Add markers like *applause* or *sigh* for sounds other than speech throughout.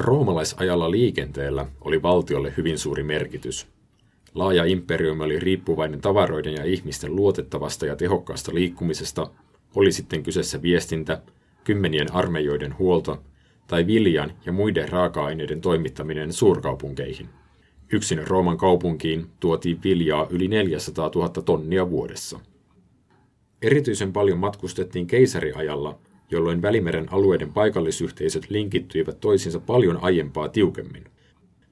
Roomalaisajalla liikenteellä oli valtiolle hyvin suuri merkitys. Laaja imperiumi oli riippuvainen tavaroiden ja ihmisten luotettavasta ja tehokkaasta liikkumisesta, oli sitten kyseessä viestintä, kymmenien armeijoiden huolto tai viljan ja muiden raaka-aineiden toimittaminen suurkaupunkeihin. Yksin Rooman kaupunkiin tuotiin viljaa yli 400 000 tonnia vuodessa. Erityisen paljon matkustettiin keisariajalla, jolloin Välimeren alueiden paikallisyhteisöt linkittyivät toisiinsa paljon aiempaa tiukemmin.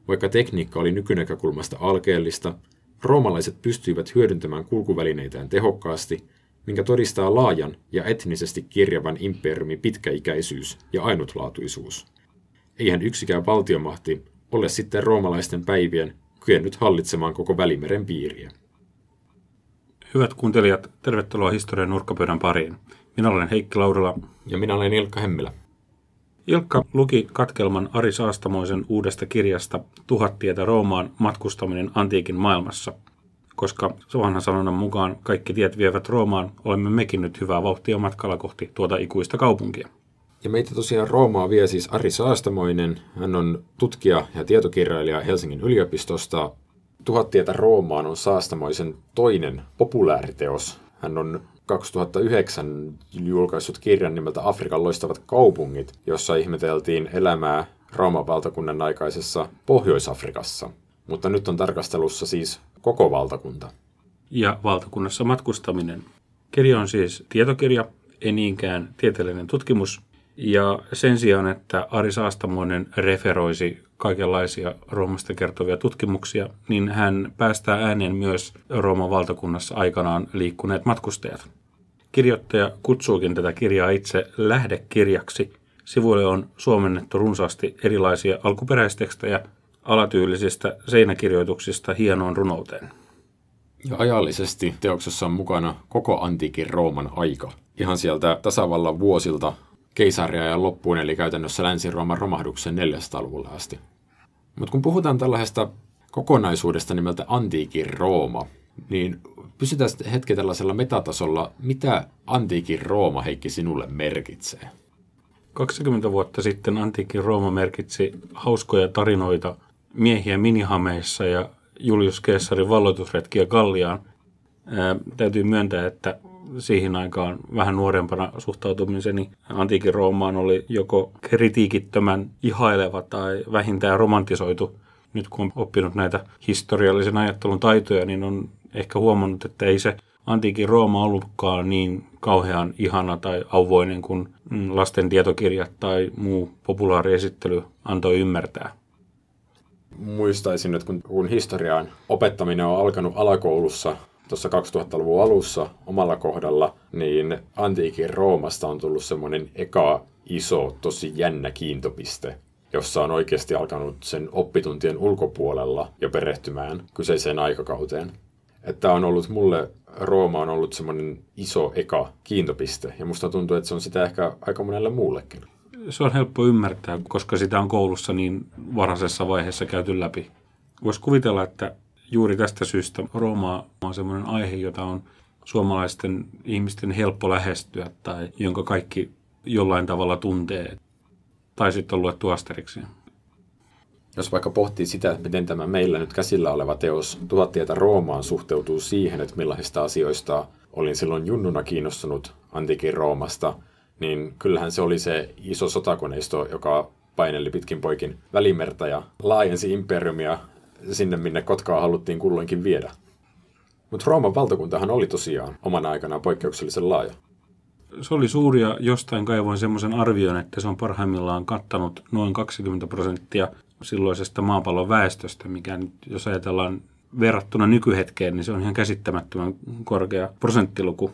Vaikka tekniikka oli nykynäkökulmasta alkeellista, roomalaiset pystyivät hyödyntämään kulkuvälineitään tehokkaasti, minkä todistaa laajan ja etnisesti kirjavan imperiumin pitkäikäisyys ja ainutlaatuisuus. Eihän yksikään valtiomahti ole sitten roomalaisten päivien kyennyt hallitsemaan koko Välimeren piiriä. Hyvät kuuntelijat, tervetuloa historian nurkkapöydän pariin. Minä olen Heikki Laurila. Ja minä olen Ilkka Hemmilä. Ilkka luki katkelman Ari Saastamoisen uudesta kirjasta Tuhat tietä Roomaan matkustaminen antiikin maailmassa. Koska vanhan sanonnan mukaan kaikki tiet vievät Roomaan, olemme mekin nyt hyvää vauhtia matkalla kohti tuota ikuista kaupunkia. Ja meitä tosiaan Roomaa vie siis Ari Saastamoinen. Hän on tutkija ja tietokirjailija Helsingin yliopistosta. Tuhat tietä Roomaan on Saastamoisen toinen populaariteos. Hän on 2009 julkaissut kirjan nimeltä Afrikan loistavat kaupungit, jossa ihmeteltiin elämää Rooman valtakunnan aikaisessa Pohjois-Afrikassa. Mutta nyt on tarkastelussa siis koko valtakunta. Ja valtakunnassa matkustaminen. Kirja on siis tietokirja, ei niinkään tieteellinen tutkimus, ja sen sijaan, että Ari Saastamoinen referoisi kaikenlaisia Roomasta kertovia tutkimuksia, niin hän päästää ääneen myös Rooman valtakunnassa aikanaan liikkuneet matkustajat. Kirjoittaja kutsuukin tätä kirjaa itse lähdekirjaksi. Sivuille on suomennettu runsaasti erilaisia alkuperäistekstejä alatyylisistä seinäkirjoituksista hienoon runouteen. Ja ajallisesti teoksessa on mukana koko antiikin Rooman aika. Ihan sieltä tasavallan vuosilta keisaria ja loppuun, eli käytännössä Länsi-Rooman romahduksen 400-luvulle asti. Mutta kun puhutaan tällaisesta kokonaisuudesta nimeltä antiikin Rooma, niin pysytään hetki tällaisella metatasolla. Mitä antiikin Rooma, Heikki, sinulle merkitsee? 20 vuotta sitten antiikin Rooma merkitsi hauskoja tarinoita miehiä minihameissa ja Julius Caesarin valloitusretkiä Galliaan. Ää, täytyy myöntää, että siihen aikaan vähän nuorempana suhtautumiseni antiikin Roomaan oli joko kritiikittömän ihaileva tai vähintään romantisoitu. Nyt kun on oppinut näitä historiallisen ajattelun taitoja, niin on ehkä huomannut, että ei se antiikin Rooma ollutkaan niin kauhean ihana tai auvoinen kuin lasten tietokirjat tai muu populaariesittely antoi ymmärtää. Muistaisin, että kun, kun historiaan opettaminen on alkanut alakoulussa tuossa 2000-luvun alussa omalla kohdalla, niin antiikin Roomasta on tullut semmoinen eka iso, tosi jännä kiintopiste, jossa on oikeasti alkanut sen oppituntien ulkopuolella jo perehtymään kyseiseen aikakauteen. Että on ollut mulle, Rooma on ollut semmoinen iso eka kiintopiste, ja musta tuntuu, että se on sitä ehkä aika monelle muullekin. Se on helppo ymmärtää, koska sitä on koulussa niin varhaisessa vaiheessa käyty läpi. Voisi kuvitella, että juuri tästä syystä Rooma on semmoinen aihe, jota on suomalaisten ihmisten helppo lähestyä tai jonka kaikki jollain tavalla tuntee. Tai sitten on luettu Asterixia. Jos vaikka pohtii sitä, että miten tämä meillä nyt käsillä oleva teos Tuhat tietä Roomaan suhteutuu siihen, että millaisista asioista olin silloin junnuna kiinnostunut antiikin Roomasta, niin kyllähän se oli se iso sotakoneisto, joka paineli pitkin poikin välimerta ja laajensi imperiumia sinne, minne Kotkaa haluttiin kulloinkin viedä. Mutta Rooman valtakuntahan oli tosiaan omana aikanaan poikkeuksellisen laaja. Se oli suuri ja jostain kaivoin semmoisen arvion, että se on parhaimmillaan kattanut noin 20 prosenttia silloisesta maapallon väestöstä, mikä nyt, jos ajatellaan verrattuna nykyhetkeen, niin se on ihan käsittämättömän korkea prosenttiluku.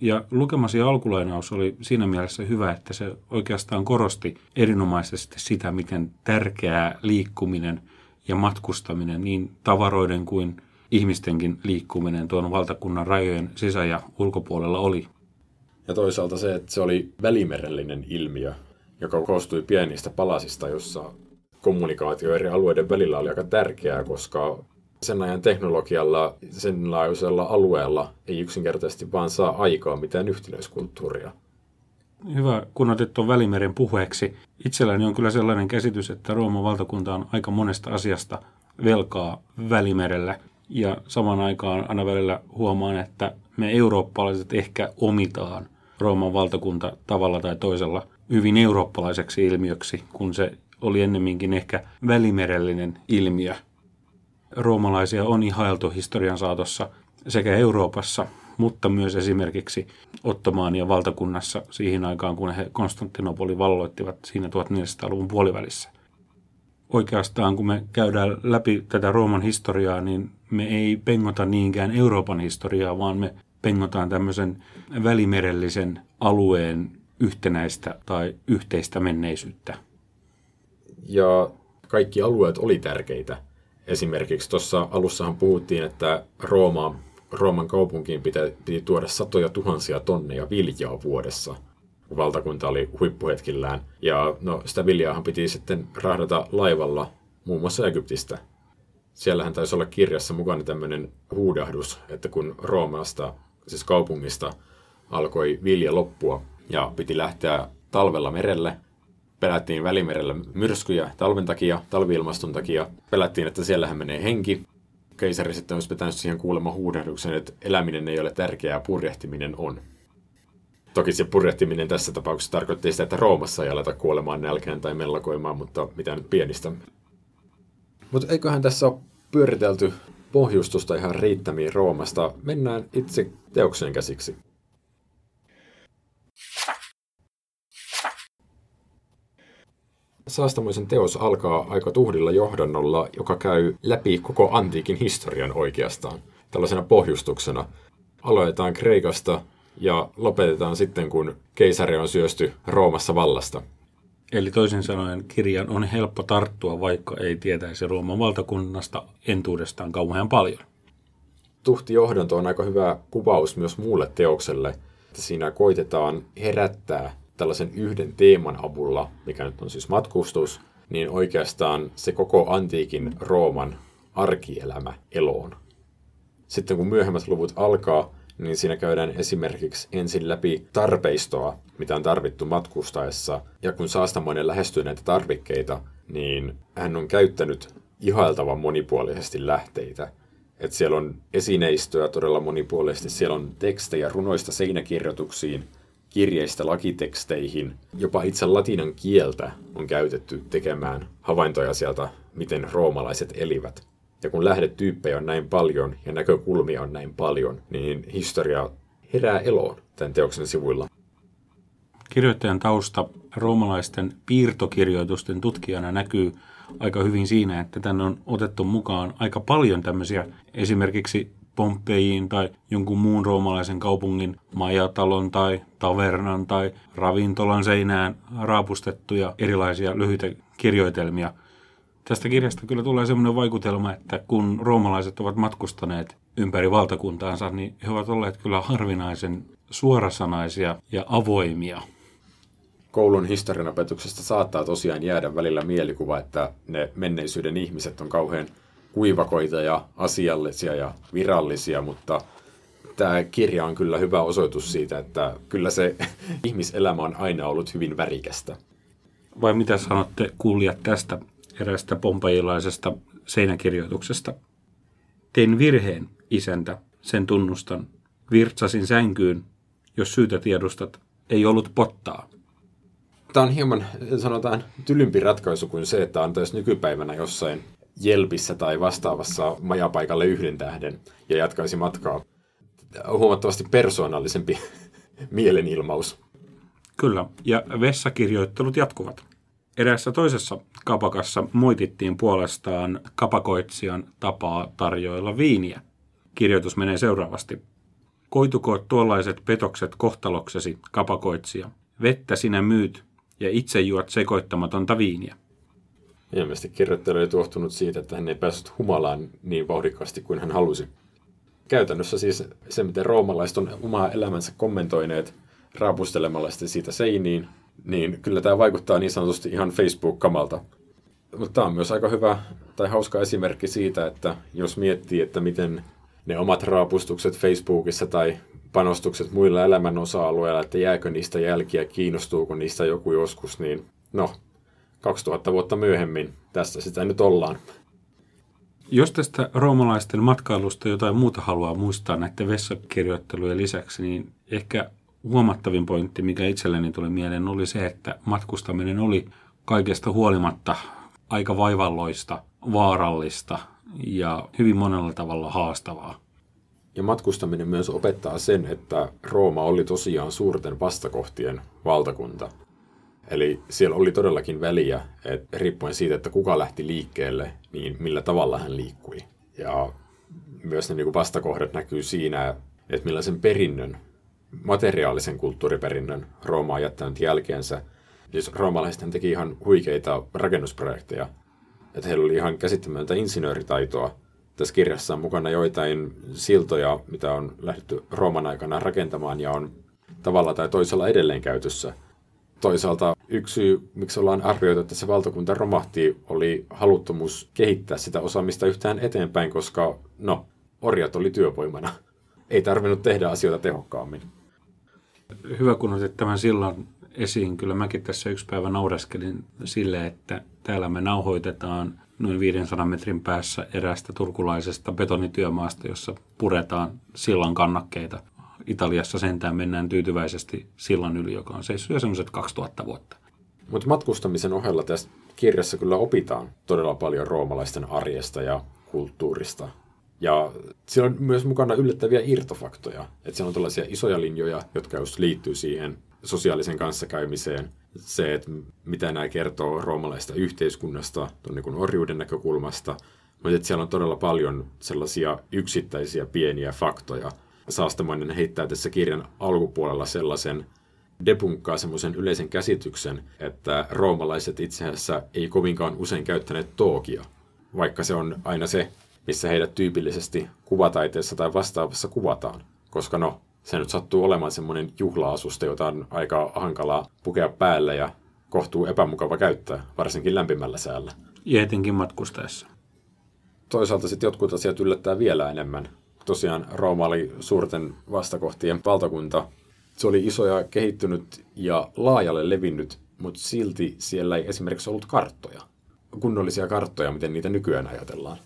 Ja lukemasi alkulainaus oli siinä mielessä hyvä, että se oikeastaan korosti erinomaisesti sitä, miten tärkeää liikkuminen ja matkustaminen, niin tavaroiden kuin ihmistenkin liikkuminen tuon valtakunnan rajojen sisä- ja ulkopuolella oli. Ja toisaalta se, että se oli välimerellinen ilmiö, joka koostui pienistä palasista, jossa kommunikaatio eri alueiden välillä oli aika tärkeää, koska sen ajan teknologialla, sen laajuisella alueella ei yksinkertaisesti vaan saa aikaa mitään yhtenäiskulttuuria. hyvä, kun otit tuon Välimeren puheeksi. Itselläni on kyllä sellainen käsitys, että Rooman valtakunta on aika monesta asiasta velkaa Välimerelle. Ja samaan aikaan aina välillä huomaan, että me eurooppalaiset ehkä omitaan Rooman valtakunta tavalla tai toisella hyvin eurooppalaiseksi ilmiöksi, kun se oli ennemminkin ehkä välimerellinen ilmiö. Roomalaisia on ihailtu historian saatossa sekä Euroopassa, mutta myös esimerkiksi Ottomaania valtakunnassa siihen aikaan, kun he Konstantinopoli valloittivat siinä 1400-luvun puolivälissä. Oikeastaan kun me käydään läpi tätä Rooman historiaa, niin me ei pengota niinkään Euroopan historiaa, vaan me pengotaan tämmöisen välimerellisen alueen yhtenäistä tai yhteistä menneisyyttä. Ja kaikki alueet oli tärkeitä. Esimerkiksi tuossa alussahan puhuttiin, että Rooma, Rooman kaupunkiin piti, piti tuoda satoja tuhansia tonneja viljaa vuodessa, kun valtakunta oli huippuhetkillään. Ja no, sitä viljaahan piti sitten rahdata laivalla muun muassa Egyptistä. Siellähän taisi olla kirjassa mukana tämmöinen huudahdus, että kun Roomasta, siis kaupungista, alkoi vilja loppua ja piti lähteä talvella merelle – pelättiin välimerellä myrskyjä talven takia, talviilmaston takia. Pelättiin, että siellähän menee henki. Keisari sitten olisi pitänyt siihen kuulemma huudahduksen, että eläminen ei ole tärkeää, purjehtiminen on. Toki se purjehtiminen tässä tapauksessa tarkoitti sitä, että Roomassa ei aleta kuolemaan nälkään tai mellakoimaan, mutta mitä nyt pienistä. Mutta eiköhän tässä ole pyöritelty pohjustusta ihan riittämiin Roomasta. Mennään itse teokseen käsiksi. Saastamoisen teos alkaa aika tuhdilla johdannolla, joka käy läpi koko antiikin historian oikeastaan, tällaisena pohjustuksena. Aloitetaan Kreikasta ja lopetetaan sitten, kun keisari on syösty Roomassa vallasta. Eli toisin sanoen kirjan on helppo tarttua, vaikka ei tietäisi Rooman valtakunnasta entuudestaan kauhean paljon. Tuhti johdanto on aika hyvä kuvaus myös muulle teokselle, että siinä koitetaan herättää tällaisen yhden teeman avulla, mikä nyt on siis matkustus, niin oikeastaan se koko antiikin Rooman arkielämä eloon. Sitten kun myöhemmät luvut alkaa, niin siinä käydään esimerkiksi ensin läpi tarpeistoa, mitä on tarvittu matkustaessa. Ja kun saastamoinen lähestyy näitä tarvikkeita, niin hän on käyttänyt ihailtavan monipuolisesti lähteitä. Et siellä on esineistöä todella monipuolisesti, siellä on tekstejä runoista seinäkirjoituksiin, kirjeistä lakiteksteihin. Jopa itse latinan kieltä on käytetty tekemään havaintoja sieltä, miten roomalaiset elivät. Ja kun lähdetyyppejä on näin paljon ja näkökulmia on näin paljon, niin historia herää eloon tämän teoksen sivuilla. Kirjoittajan tausta roomalaisten piirtokirjoitusten tutkijana näkyy aika hyvin siinä, että tänne on otettu mukaan aika paljon tämmöisiä esimerkiksi Pompeiin tai jonkun muun roomalaisen kaupungin majatalon tai tavernan tai ravintolan seinään raapustettuja erilaisia lyhyitä kirjoitelmia. Tästä kirjasta kyllä tulee sellainen vaikutelma, että kun roomalaiset ovat matkustaneet ympäri valtakuntaansa, niin he ovat olleet kyllä harvinaisen suorasanaisia ja avoimia. Koulun historianopetuksesta saattaa tosiaan jäädä välillä mielikuva, että ne menneisyyden ihmiset on kauhean kuivakoita ja asiallisia ja virallisia, mutta tämä kirja on kyllä hyvä osoitus siitä, että kyllä se *laughs* ihmiselämä on aina ollut hyvin värikästä. Vai mitä sanotte kuulijat tästä erästä pompailaisesta seinäkirjoituksesta? Tein virheen, isäntä, sen tunnustan. Virtsasin sänkyyn, jos syytä tiedustat, ei ollut pottaa. Tämä on hieman, sanotaan, tylympi ratkaisu kuin se, että antaisi nykypäivänä jossain Jelpissä tai vastaavassa majapaikalle yhden tähden ja jatkaisi matkaa. Huomattavasti persoonallisempi *laughs* mielenilmaus. Kyllä, ja vessakirjoittelut jatkuvat. Eräässä toisessa kapakassa moitittiin puolestaan kapakoitsijan tapaa tarjoilla viiniä. Kirjoitus menee seuraavasti. Koitukoot tuollaiset petokset kohtaloksesi, kapakoitsija. Vettä sinä myyt ja itse juot sekoittamatonta viiniä. Ilmeisesti kirjoittaja oli tuohtunut siitä, että hän ei päässyt humalaan niin vauhdikkaasti kuin hän halusi. Käytännössä siis se, miten roomalaiset on omaa elämänsä kommentoineet raapustelemalla sitten siitä seiniin, niin kyllä tämä vaikuttaa niin sanotusti ihan Facebook-kamalta. Mutta tämä on myös aika hyvä tai hauska esimerkki siitä, että jos miettii, että miten ne omat raapustukset Facebookissa tai panostukset muilla elämän osa-alueilla, että jääkö niistä jälkiä, kiinnostuuko niistä joku joskus, niin no, 2000 vuotta myöhemmin tässä sitä nyt ollaan. Jos tästä roomalaisten matkailusta jotain muuta haluaa muistaa näiden vessakirjoittelujen lisäksi, niin ehkä huomattavin pointti, mikä itselleni tuli mieleen, oli se, että matkustaminen oli kaikesta huolimatta aika vaivalloista, vaarallista ja hyvin monella tavalla haastavaa. Ja matkustaminen myös opettaa sen, että Rooma oli tosiaan suurten vastakohtien valtakunta. Eli siellä oli todellakin väliä, että riippuen siitä, että kuka lähti liikkeelle, niin millä tavalla hän liikkui. Ja myös ne niin vastakohdat näkyy siinä, että millaisen perinnön, materiaalisen kulttuuriperinnön Rooma on jättänyt jälkeensä. Siis roomalaiset teki ihan huikeita rakennusprojekteja. Että heillä oli ihan käsittämätöntä insinööritaitoa. Tässä kirjassa on mukana joitain siltoja, mitä on lähdetty Rooman aikana rakentamaan ja on tavalla tai toisella edelleen käytössä – toisaalta yksi syy, miksi ollaan arvioitu, että se valtakunta romahti, oli haluttomuus kehittää sitä osaamista yhtään eteenpäin, koska no, orjat oli työvoimana. Ei tarvinnut tehdä asioita tehokkaammin. Hyvä, kun otit tämän silloin esiin. Kyllä mäkin tässä yksi päivä naureskelin sille, että täällä me nauhoitetaan noin 500 metrin päässä erästä turkulaisesta betonityömaasta, jossa puretaan sillan kannakkeita. Italiassa sentään mennään tyytyväisesti sillan yli, joka on seissyt jo semmoiset 2000 vuotta. Mutta matkustamisen ohella tässä kirjassa kyllä opitaan todella paljon roomalaisten arjesta ja kulttuurista. Ja siellä on myös mukana yllättäviä irtofaktoja. Että siellä on tällaisia isoja linjoja, jotka just liittyy siihen sosiaalisen kanssakäymiseen. Se, että mitä nämä kertoo roomalaista yhteiskunnasta, tuon niin orjuuden näkökulmasta. Mutta että siellä on todella paljon sellaisia yksittäisiä pieniä faktoja, Saastamoinen heittää tässä kirjan alkupuolella sellaisen depunkkaa semmoisen yleisen käsityksen, että roomalaiset itse asiassa ei kovinkaan usein käyttäneet tookia, vaikka se on aina se, missä heidät tyypillisesti kuvataiteessa tai vastaavassa kuvataan. Koska no, se nyt sattuu olemaan semmoinen juhla-asuste, jota on aika hankalaa pukea päälle ja kohtuu epämukava käyttää, varsinkin lämpimällä säällä. Ja etenkin matkustaessa. Toisaalta sitten jotkut asiat yllättää vielä enemmän tosiaan Rooma oli suurten vastakohtien valtakunta. Se oli iso ja kehittynyt ja laajalle levinnyt, mutta silti siellä ei esimerkiksi ollut karttoja. Kunnollisia karttoja, miten niitä nykyään ajatellaan.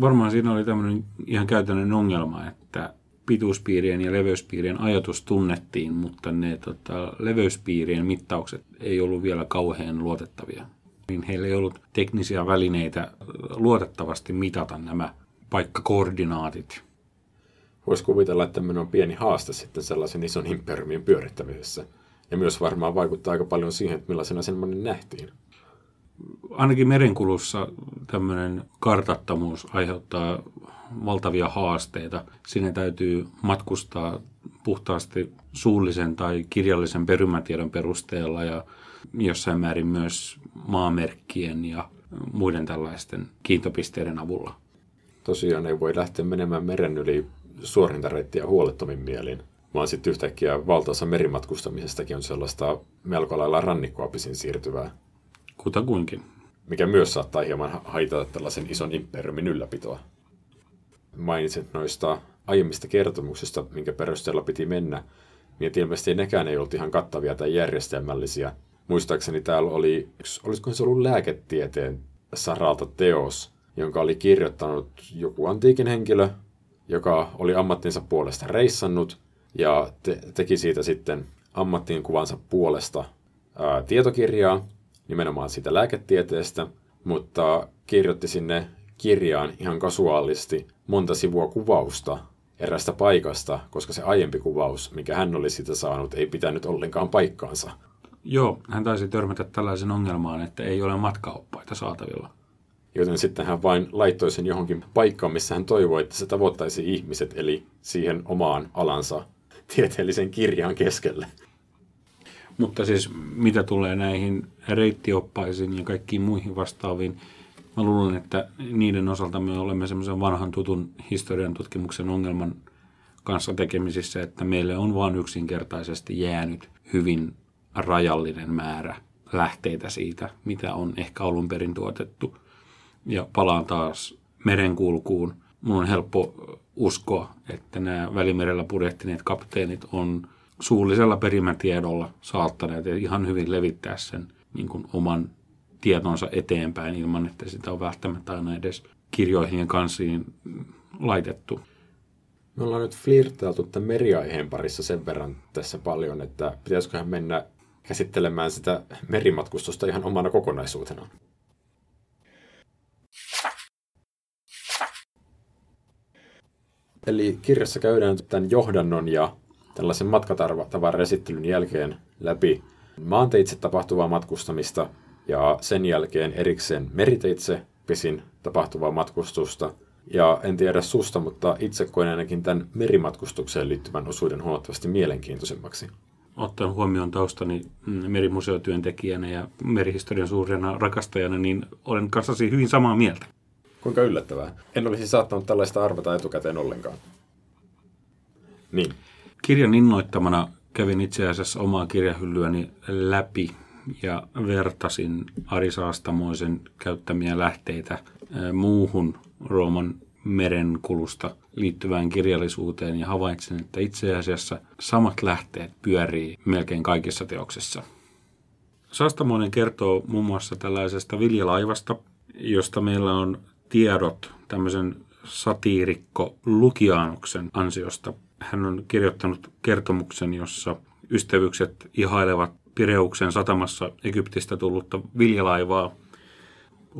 Varmaan siinä oli tämmöinen ihan käytännön ongelma, että pituuspiirien ja leveyspiirien ajatus tunnettiin, mutta ne tota, leveyspiirien mittaukset ei ollut vielä kauhean luotettavia. Niin heillä ei ollut teknisiä välineitä luotettavasti mitata nämä paikkakoordinaatit. Voisi kuvitella, että tämmöinen on pieni haaste sitten sellaisen ison imperiumin pyörittämisessä. Ja myös varmaan vaikuttaa aika paljon siihen, että millaisena semmoinen nähtiin. Ainakin merenkulussa tämmöinen kartattomuus aiheuttaa valtavia haasteita. Sinne täytyy matkustaa puhtaasti suullisen tai kirjallisen perymätiedon perusteella ja jossain määrin myös maamerkkien ja muiden tällaisten kiintopisteiden avulla tosiaan ei voi lähteä menemään meren yli suorintareittiä huolettomin mielin, vaan sitten yhtäkkiä valtaosa merimatkustamisestakin on sellaista melko lailla rannikkoapisin siirtyvää. Kutakuinkin. Mikä myös saattaa hieman haitata tällaisen ison imperiumin ylläpitoa. Mainitsit noista aiemmista kertomuksista, minkä perusteella piti mennä, niin ilmeisesti nekään ei ollut ihan kattavia tai järjestelmällisiä. Muistaakseni täällä oli, olisiko se ollut lääketieteen saralta teos, jonka oli kirjoittanut joku antiikin henkilö, joka oli ammattinsa puolesta reissannut ja te- teki siitä sitten ammattiin kuvansa puolesta ää, tietokirjaa, nimenomaan siitä lääketieteestä, mutta kirjoitti sinne kirjaan ihan kasuaalisti monta sivua kuvausta erästä paikasta, koska se aiempi kuvaus, mikä hän oli sitä saanut, ei pitänyt ollenkaan paikkaansa. Joo, hän taisi törmätä tällaisen ongelmaan, että ei ole matkaoppaita saatavilla. Joten sitten hän vain laittoi sen johonkin paikkaan, missä hän toivoi, että se tavoittaisi ihmiset, eli siihen omaan alansa tieteellisen kirjan keskelle. Mutta siis mitä tulee näihin reittioppaisiin ja kaikkiin muihin vastaaviin, mä luulen, että niiden osalta me olemme semmoisen vanhan tutun historian tutkimuksen ongelman kanssa tekemisissä, että meille on vain yksinkertaisesti jäänyt hyvin rajallinen määrä lähteitä siitä, mitä on ehkä alun perin tuotettu – ja palaan taas merenkulkuun. Mun on helppo uskoa, että nämä välimerellä purjehtineet kapteenit on suullisella perimätiedolla saattaneet ihan hyvin levittää sen niin kuin oman tietonsa eteenpäin ilman, että sitä on välttämättä aina edes kirjoihin ja kansiin laitettu. Me ollaan nyt flirtailtu tämän meriaiheen parissa sen verran tässä paljon, että pitäisiköhän mennä käsittelemään sitä merimatkustusta ihan omana kokonaisuutena. Eli kirjassa käydään tämän johdannon ja tällaisen matkatavaran jälkeen läpi maanteitse tapahtuvaa matkustamista ja sen jälkeen erikseen meriteitse pesin tapahtuvaa matkustusta. Ja en tiedä susta, mutta itse koen ainakin tämän merimatkustukseen liittyvän osuuden huomattavasti mielenkiintoisemmaksi. Ottaen huomioon taustani merimuseotyöntekijänä ja merihistorian suurena rakastajana, niin olen kanssasi hyvin samaa mieltä. Kuinka yllättävää. En olisi saattanut tällaista arvata etukäteen ollenkaan. Niin. Kirjan innoittamana kävin itse asiassa omaa kirjahyllyäni läpi ja vertasin Ari Saastamoisen käyttämiä lähteitä muuhun Rooman merenkulusta liittyvään kirjallisuuteen ja havaitsin, että itse asiassa samat lähteet pyörii melkein kaikissa teoksissa. Saastamoinen kertoo muun muassa tällaisesta viljalaivasta, josta meillä on tiedot tämmöisen satiirikko Lukianuksen ansiosta. Hän on kirjoittanut kertomuksen, jossa ystävykset ihailevat Pireuksen satamassa Egyptistä tullutta viljalaivaa.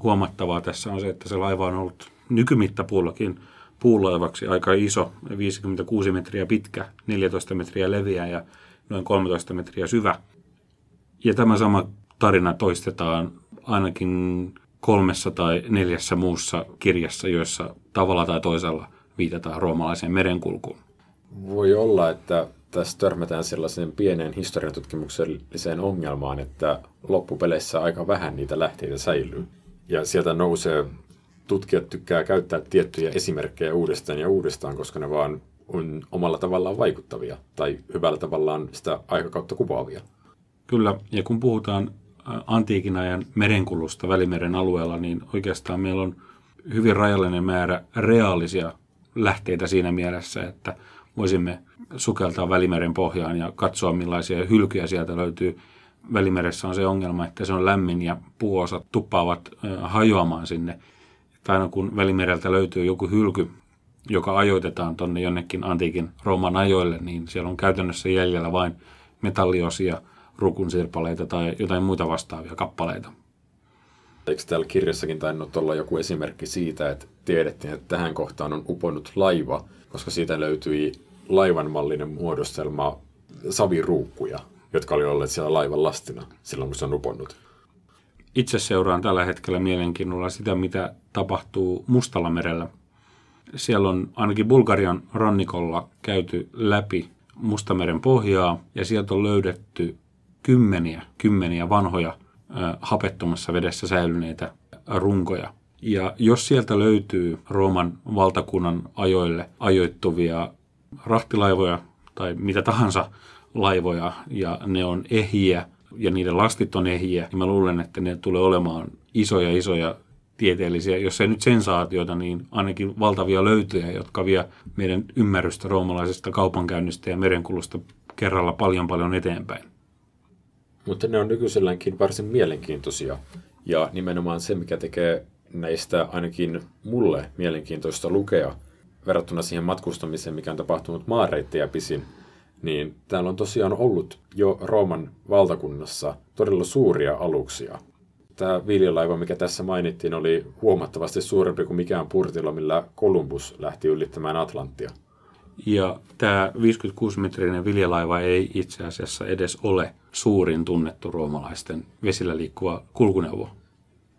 Huomattavaa tässä on se, että se laiva on ollut nykymittapuullakin puulaivaksi aika iso, 56 metriä pitkä, 14 metriä leviä ja noin 13 metriä syvä. Ja tämä sama tarina toistetaan ainakin kolmessa tai neljässä muussa kirjassa, joissa tavalla tai toisella viitataan roomalaiseen merenkulkuun. Voi olla, että tässä törmätään sellaiseen pieneen historiantutkimukselliseen ongelmaan, että loppupeleissä aika vähän niitä lähteitä säilyy. Ja sieltä nousee, tutkijat tykkää käyttää tiettyjä esimerkkejä uudestaan ja uudestaan, koska ne vaan on omalla tavallaan vaikuttavia tai hyvällä tavallaan sitä aikakautta kuvaavia. Kyllä, ja kun puhutaan antiikin ajan merenkulusta Välimeren alueella, niin oikeastaan meillä on hyvin rajallinen määrä reaalisia lähteitä siinä mielessä, että voisimme sukeltaa Välimeren pohjaan ja katsoa millaisia hylkyjä sieltä löytyy. Välimeressä on se ongelma, että se on lämmin ja puuosat tuppaavat hajoamaan sinne. Tai aina kun Välimereltä löytyy joku hylky, joka ajoitetaan tuonne jonnekin antiikin Rooman ajoille, niin siellä on käytännössä jäljellä vain metalliosia, rukunsirpaleita tai jotain muita vastaavia kappaleita. Eikö täällä kirjassakin tainnut olla joku esimerkki siitä, että tiedettiin, että tähän kohtaan on uponnut laiva, koska siitä löytyi laivanmallinen muodostelma saviruukkuja, jotka oli olleet siellä laivan lastina silloin, kun se on uponnut. Itse seuraan tällä hetkellä mielenkiinnolla sitä, mitä tapahtuu Mustalla merellä. Siellä on ainakin Bulgarian rannikolla käyty läpi Mustameren pohjaa ja sieltä on löydetty kymmeniä, kymmeniä vanhoja hapettomassa vedessä säilyneitä runkoja. Ja jos sieltä löytyy Rooman valtakunnan ajoille ajoittuvia rahtilaivoja tai mitä tahansa laivoja ja ne on ehjiä ja niiden lastit on ehjiä, niin mä luulen, että ne tulee olemaan isoja isoja tieteellisiä, jos ei nyt sensaatioita, niin ainakin valtavia löytöjä, jotka vie meidän ymmärrystä roomalaisesta kaupankäynnistä ja merenkulusta kerralla paljon paljon eteenpäin. Mutta ne on nykyiselläänkin varsin mielenkiintoisia. Ja nimenomaan se, mikä tekee näistä ainakin mulle mielenkiintoista lukea verrattuna siihen matkustamiseen, mikä on tapahtunut maareittejä pisin, niin täällä on tosiaan ollut jo Rooman valtakunnassa todella suuria aluksia. Tämä viljalaiva, mikä tässä mainittiin, oli huomattavasti suurempi kuin mikään purtilla, millä Kolumbus lähti ylittämään Atlanttia. Ja tämä 56-metrinen viljalaiva ei itse asiassa edes ole suurin tunnettu roomalaisten vesillä liikkuva kulkuneuvo.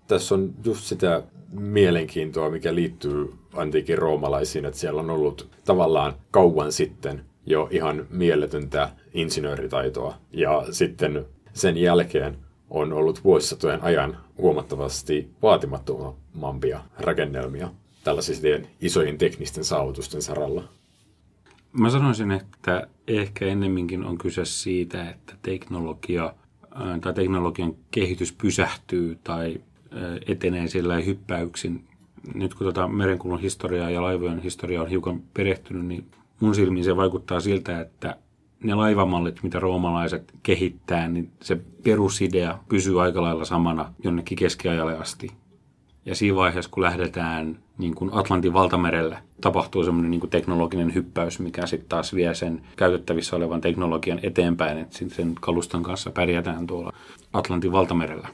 Tässä on just sitä mielenkiintoa, mikä liittyy antiikin roomalaisiin, että siellä on ollut tavallaan kauan sitten jo ihan mieletöntä insinööritaitoa. Ja sitten sen jälkeen on ollut vuosisatojen ajan huomattavasti vaatimattomampia rakennelmia tällaisien isojen teknisten saavutusten saralla. Mä sanoisin, että ehkä ennemminkin on kyse siitä, että teknologia tai teknologian kehitys pysähtyy tai etenee sillä hyppäyksin nyt kun tota merenkulun historiaa ja laivojen historiaa on hiukan perehtynyt, niin mun silmiin se vaikuttaa siltä, että ne laivamallit, mitä roomalaiset kehittää, niin se perusidea pysyy aika lailla samana jonnekin keskiajalle asti. Ja siinä vaiheessa, kun lähdetään niin kuin Atlantin valtamerelle, tapahtuu semmoinen niin teknologinen hyppäys, mikä sitten taas vie sen käytettävissä olevan teknologian eteenpäin, että sen kaluston kanssa pärjätään tuolla Atlantin valtamerellä.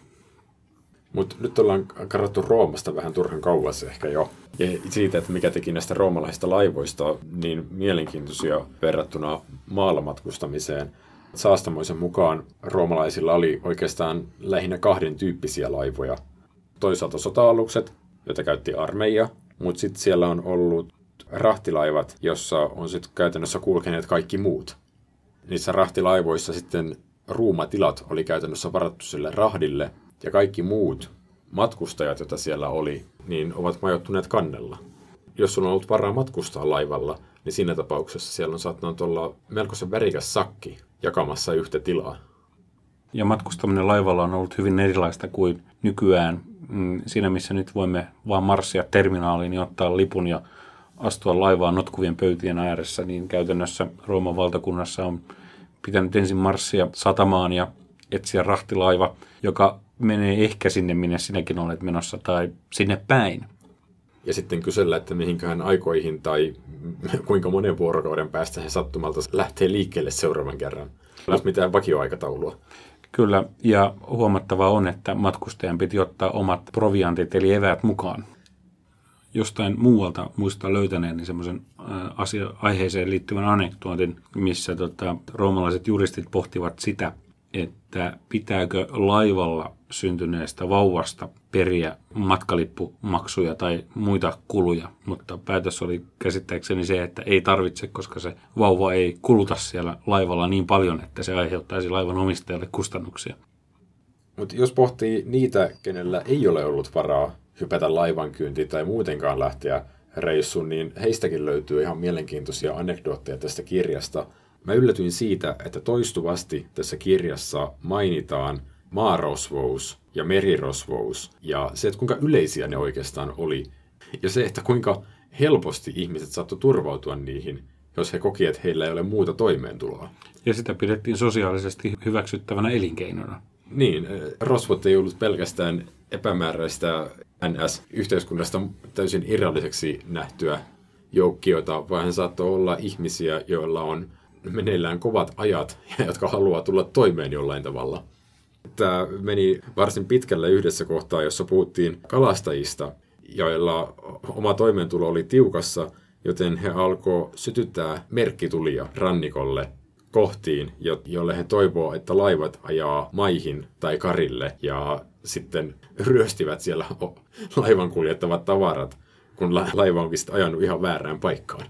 Mutta nyt ollaan karattu Roomasta vähän turhan kauas ehkä jo. Ja siitä, että mikä teki näistä roomalaisista laivoista niin mielenkiintoisia verrattuna maalla matkustamiseen. Saastamoisen mukaan roomalaisilla oli oikeastaan lähinnä kahden tyyppisiä laivoja. Toisaalta sota-alukset, joita käytti armeija, mutta sitten siellä on ollut rahtilaivat, jossa on sitten käytännössä kulkeneet kaikki muut. Niissä rahtilaivoissa sitten ruumatilat oli käytännössä varattu sille rahdille, ja kaikki muut matkustajat, joita siellä oli, niin ovat majoittuneet kannella. Jos sulla on ollut varaa matkustaa laivalla, niin siinä tapauksessa siellä on saattanut olla melkoisen värikäs sakki jakamassa yhtä tilaa. Ja matkustaminen laivalla on ollut hyvin erilaista kuin nykyään. Mm, siinä missä nyt voimme vaan marssia terminaaliin ja ottaa lipun ja astua laivaan notkuvien pöytien ääressä, niin käytännössä Rooman valtakunnassa on pitänyt ensin marssia satamaan ja etsiä rahtilaiva, joka menee ehkä sinne, minne sinäkin olet menossa, tai sinne päin. Ja sitten kysellä, että mihinkään aikoihin tai *laughs* kuinka monen vuorokauden päästä he sattumalta lähtee liikkeelle seuraavan kerran. Ei ole mitään vakioaikataulua. Kyllä, ja huomattavaa on, että matkustajan piti ottaa omat proviantit eli eväät mukaan. Jostain muualta muista löytäneeni semmoisen asia, aiheeseen liittyvän anekdootin, missä tota, roomalaiset juristit pohtivat sitä, että pitääkö laivalla syntyneestä vauvasta periä matkalippumaksuja tai muita kuluja, mutta päätös oli käsittääkseni se, että ei tarvitse, koska se vauva ei kuluta siellä laivalla niin paljon, että se aiheuttaisi laivan omistajalle kustannuksia. Mutta jos pohtii niitä, kenellä ei ole ollut varaa hypätä laivan kyyntiin tai muutenkaan lähteä reissuun, niin heistäkin löytyy ihan mielenkiintoisia anekdootteja tästä kirjasta – Mä yllätyin siitä, että toistuvasti tässä kirjassa mainitaan maarosvous ja merirosvous ja se, että kuinka yleisiä ne oikeastaan oli. Ja se, että kuinka helposti ihmiset saattoi turvautua niihin, jos he koki, että heillä ei ole muuta toimeentuloa. Ja sitä pidettiin sosiaalisesti hyväksyttävänä elinkeinona. Niin, eh, rosvot ei ollut pelkästään epämääräistä NS-yhteiskunnasta täysin irralliseksi nähtyä joukkiota, vaan he saattoi olla ihmisiä, joilla on meneillään kovat ajat, jotka haluaa tulla toimeen jollain tavalla. Tämä meni varsin pitkälle yhdessä kohtaa, jossa puhuttiin kalastajista, joilla oma toimeentulo oli tiukassa, joten he alkoi sytyttää merkkitulia rannikolle kohtiin, jolle he toivoo, että laivat ajaa maihin tai karille ja sitten ryöstivät siellä laivan kuljettavat tavarat, kun laiva onkin ajanut ihan väärään paikkaan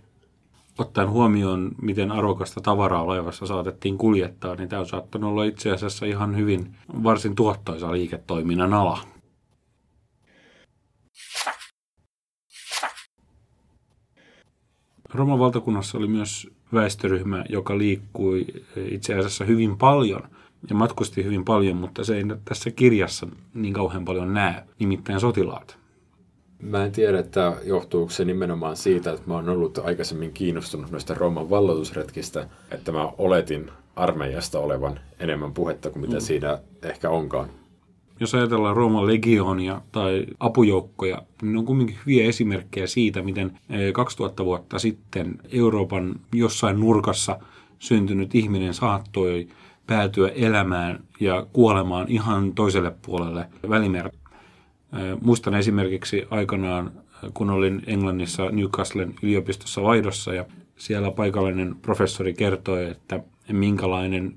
ottaen huomioon, miten arvokasta tavaraa laivassa saatettiin kuljettaa, niin tämä on saattanut olla itse asiassa ihan hyvin varsin tuottoisa liiketoiminnan ala. Roman valtakunnassa oli myös väestöryhmä, joka liikkui itse asiassa hyvin paljon ja matkusti hyvin paljon, mutta se ei tässä kirjassa niin kauhean paljon näe, nimittäin sotilaat. Mä en tiedä, että johtuuko se nimenomaan siitä, että mä oon ollut aikaisemmin kiinnostunut noista Rooman valloitusretkistä, että mä oletin armeijasta olevan enemmän puhetta kuin mitä mm. siinä ehkä onkaan. Jos ajatellaan Rooman legionia tai apujoukkoja, niin ne on kuitenkin hyviä esimerkkejä siitä, miten 2000 eh, vuotta sitten Euroopan jossain nurkassa syntynyt ihminen saattoi päätyä elämään ja kuolemaan ihan toiselle puolelle Välimerta. Muistan esimerkiksi aikanaan, kun olin Englannissa Newcastlen yliopistossa vaihdossa ja siellä paikallinen professori kertoi, että minkälainen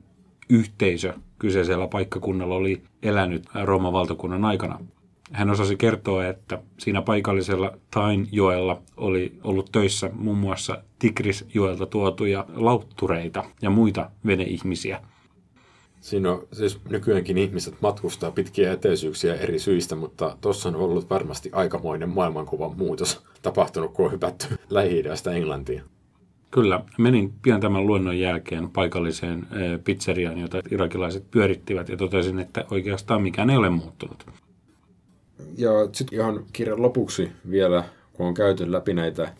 yhteisö kyseisellä paikkakunnalla oli elänyt Rooman valtakunnan aikana. Hän osasi kertoa, että siinä paikallisella Tainjoella oli ollut töissä muun muassa Tigrisjoelta tuotuja lauttureita ja muita veneihmisiä – Siinä on siis nykyäänkin ihmiset matkustaa pitkiä etäisyyksiä eri syistä, mutta tuossa on ollut varmasti aikamoinen maailmankuvan muutos tapahtunut, kun on hypätty *laughs* lähi Englantiin. Kyllä, menin pian tämän luennon jälkeen paikalliseen eh, pizzeriaan, jota irakilaiset pyörittivät, ja totesin, että oikeastaan mikään ei ole muuttunut. Ja sitten ihan kirjan lopuksi vielä, kun on käyty läpi näitä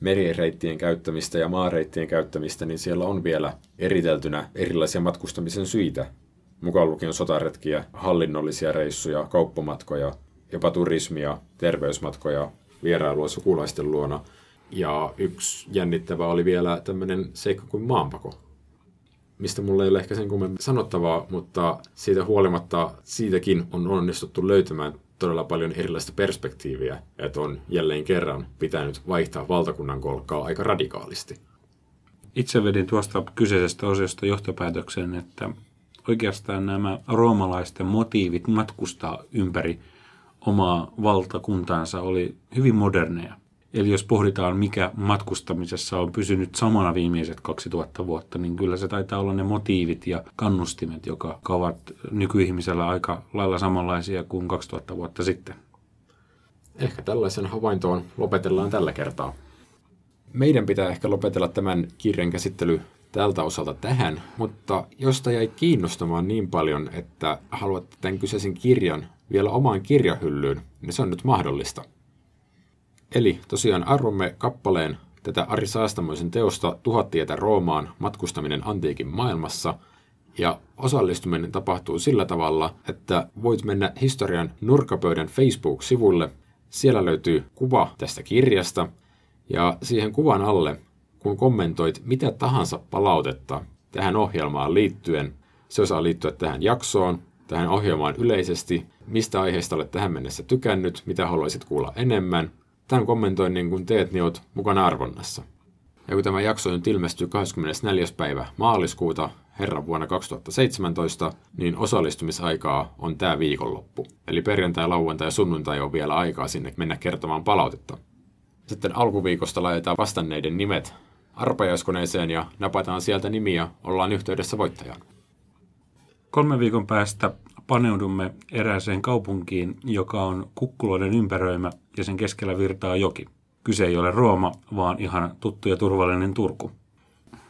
merireittien käyttämistä ja maareittien käyttämistä, niin siellä on vielä eriteltynä erilaisia matkustamisen syitä, mukaan lukien sotaretkiä, hallinnollisia reissuja, kauppamatkoja, jopa turismia, terveysmatkoja, vierailua sukulaisten luona. Ja yksi jännittävä oli vielä tämmöinen seikka kuin maanpako, mistä mulla ei ole ehkä sen kummemmin sanottavaa, mutta siitä huolimatta siitäkin on onnistuttu löytämään todella paljon erilaista perspektiiviä, että on jälleen kerran pitänyt vaihtaa valtakunnan kolkkaa aika radikaalisti. Itse vedin tuosta kyseisestä osiosta johtopäätöksen, että oikeastaan nämä roomalaisten motiivit matkustaa ympäri omaa valtakuntaansa oli hyvin moderneja. Eli jos pohditaan, mikä matkustamisessa on pysynyt samana viimeiset 2000 vuotta, niin kyllä se taitaa olla ne motiivit ja kannustimet, joka ovat nykyihmisellä aika lailla samanlaisia kuin 2000 vuotta sitten. Ehkä tällaisen havaintoon lopetellaan tällä kertaa. Meidän pitää ehkä lopetella tämän kirjan käsittely tältä osalta tähän, mutta josta jäi kiinnostamaan niin paljon, että haluat tämän kyseisen kirjan vielä omaan kirjahyllyyn, niin se on nyt mahdollista. Eli tosiaan arvomme kappaleen tätä Ari Saastamoisen teosta Tuhat tietä Roomaan matkustaminen antiikin maailmassa, ja osallistuminen tapahtuu sillä tavalla, että voit mennä historian nurkapöydän Facebook-sivulle. Siellä löytyy kuva tästä kirjasta, ja siihen kuvan alle, kun kommentoit mitä tahansa palautetta tähän ohjelmaan liittyen, se osaa liittyä tähän jaksoon, tähän ohjelmaan yleisesti, mistä aiheesta olet tähän mennessä tykännyt, mitä haluaisit kuulla enemmän – Tämän kommentoinnin kun teet, niin olet mukana arvonnassa. Ja kun tämä jakso nyt ilmestyy 24. päivä maaliskuuta herran vuonna 2017, niin osallistumisaikaa on tämä viikonloppu. Eli perjantai, lauantai ja sunnuntai on vielä aikaa sinne mennä kertomaan palautetta. Sitten alkuviikosta laitetaan vastanneiden nimet arpajaiskoneeseen ja napataan sieltä nimiä, ollaan yhteydessä voittajaan. Kolme viikon päästä paneudumme erääseen kaupunkiin, joka on kukkuloiden ympäröimä ja sen keskellä virtaa joki. Kyse ei ole Rooma, vaan ihan tuttu ja turvallinen Turku.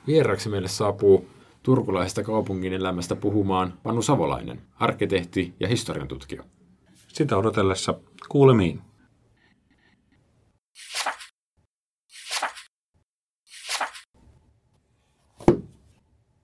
Vieraksi meille saapuu turkulaisesta kaupungin elämästä puhumaan Panu Savolainen, arkkitehti ja historian tutkija. Sitä odotellessa kuulemiin.